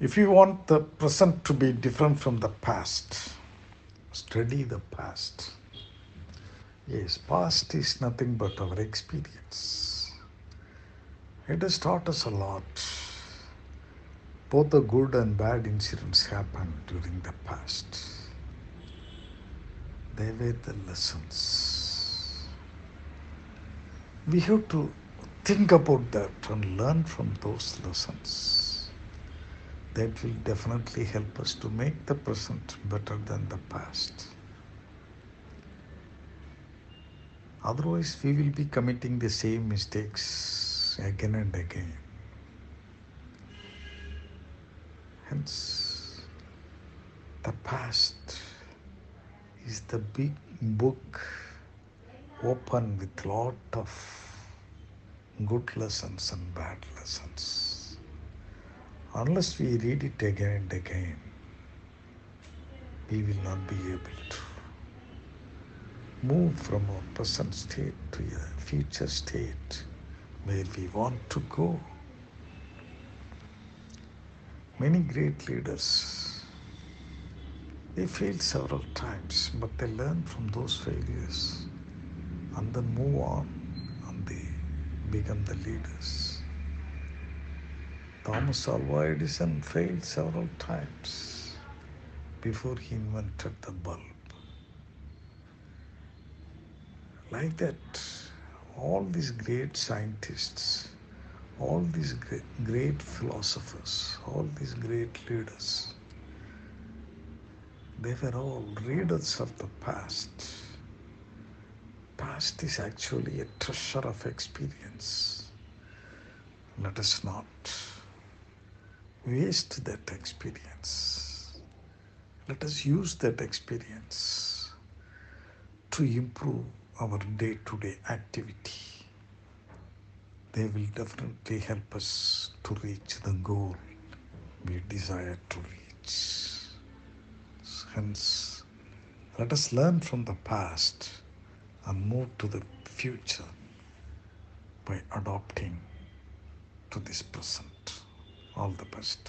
If you want the present to be different from the past, study the past. Yes, past is nothing but our experience. It has taught us a lot. Both the good and bad incidents happened during the past. They were the lessons. We have to think about that and learn from those lessons. That will definitely help us to make the present better than the past. Otherwise, we will be committing the same mistakes again and again. Hence, the past is the big book open with lot of good lessons and bad lessons. Unless we read it again and again, we will not be able to move from our present state to a future state where we want to go. Many great leaders, they failed several times, but they learn from those failures and then move on and they become the leaders. Thomas Alva Edison failed several times before he invented the bulb. Like that, all these great scientists, all these great philosophers, all these great leaders, they were all readers of the past. Past is actually a treasure of experience. Let us not waste that experience. Let us use that experience to improve our day to day activity. They will definitely help us to reach the goal we desire to reach. Hence, let us learn from the past and move to the future by adopting to this present. All the best.